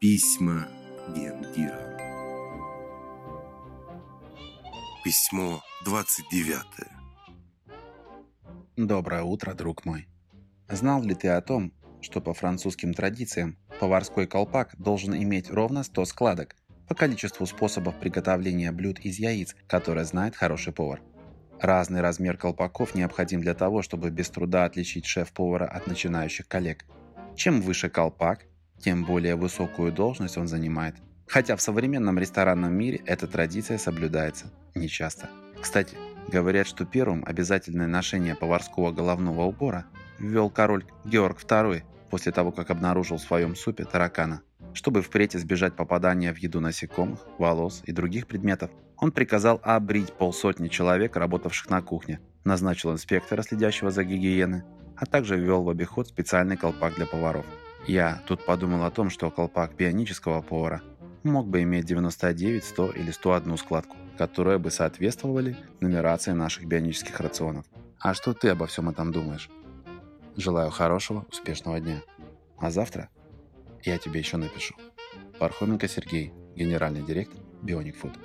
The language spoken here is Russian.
Письма Гендира. Письмо 29. Доброе утро, друг мой. Знал ли ты о том, что по французским традициям поварской колпак должен иметь ровно 100 складок по количеству способов приготовления блюд из яиц, которые знает хороший повар? Разный размер колпаков необходим для того, чтобы без труда отличить шеф-повара от начинающих коллег. Чем выше колпак, тем более высокую должность он занимает. Хотя в современном ресторанном мире эта традиция соблюдается нечасто. Кстати, говорят, что первым обязательное ношение поварского головного убора ввел король Георг II после того, как обнаружил в своем супе таракана. Чтобы впредь избежать попадания в еду насекомых, волос и других предметов, он приказал обрить полсотни человек, работавших на кухне, назначил инспектора, следящего за гигиеной, а также ввел в обиход специальный колпак для поваров. Я тут подумал о том, что колпак бионического повара мог бы иметь 99, 100 или 101 складку, которые бы соответствовали нумерации наших бионических рационов. А что ты обо всем этом думаешь? Желаю хорошего, успешного дня. А завтра я тебе еще напишу. Пархоменко Сергей, генеральный директор Bionic Food.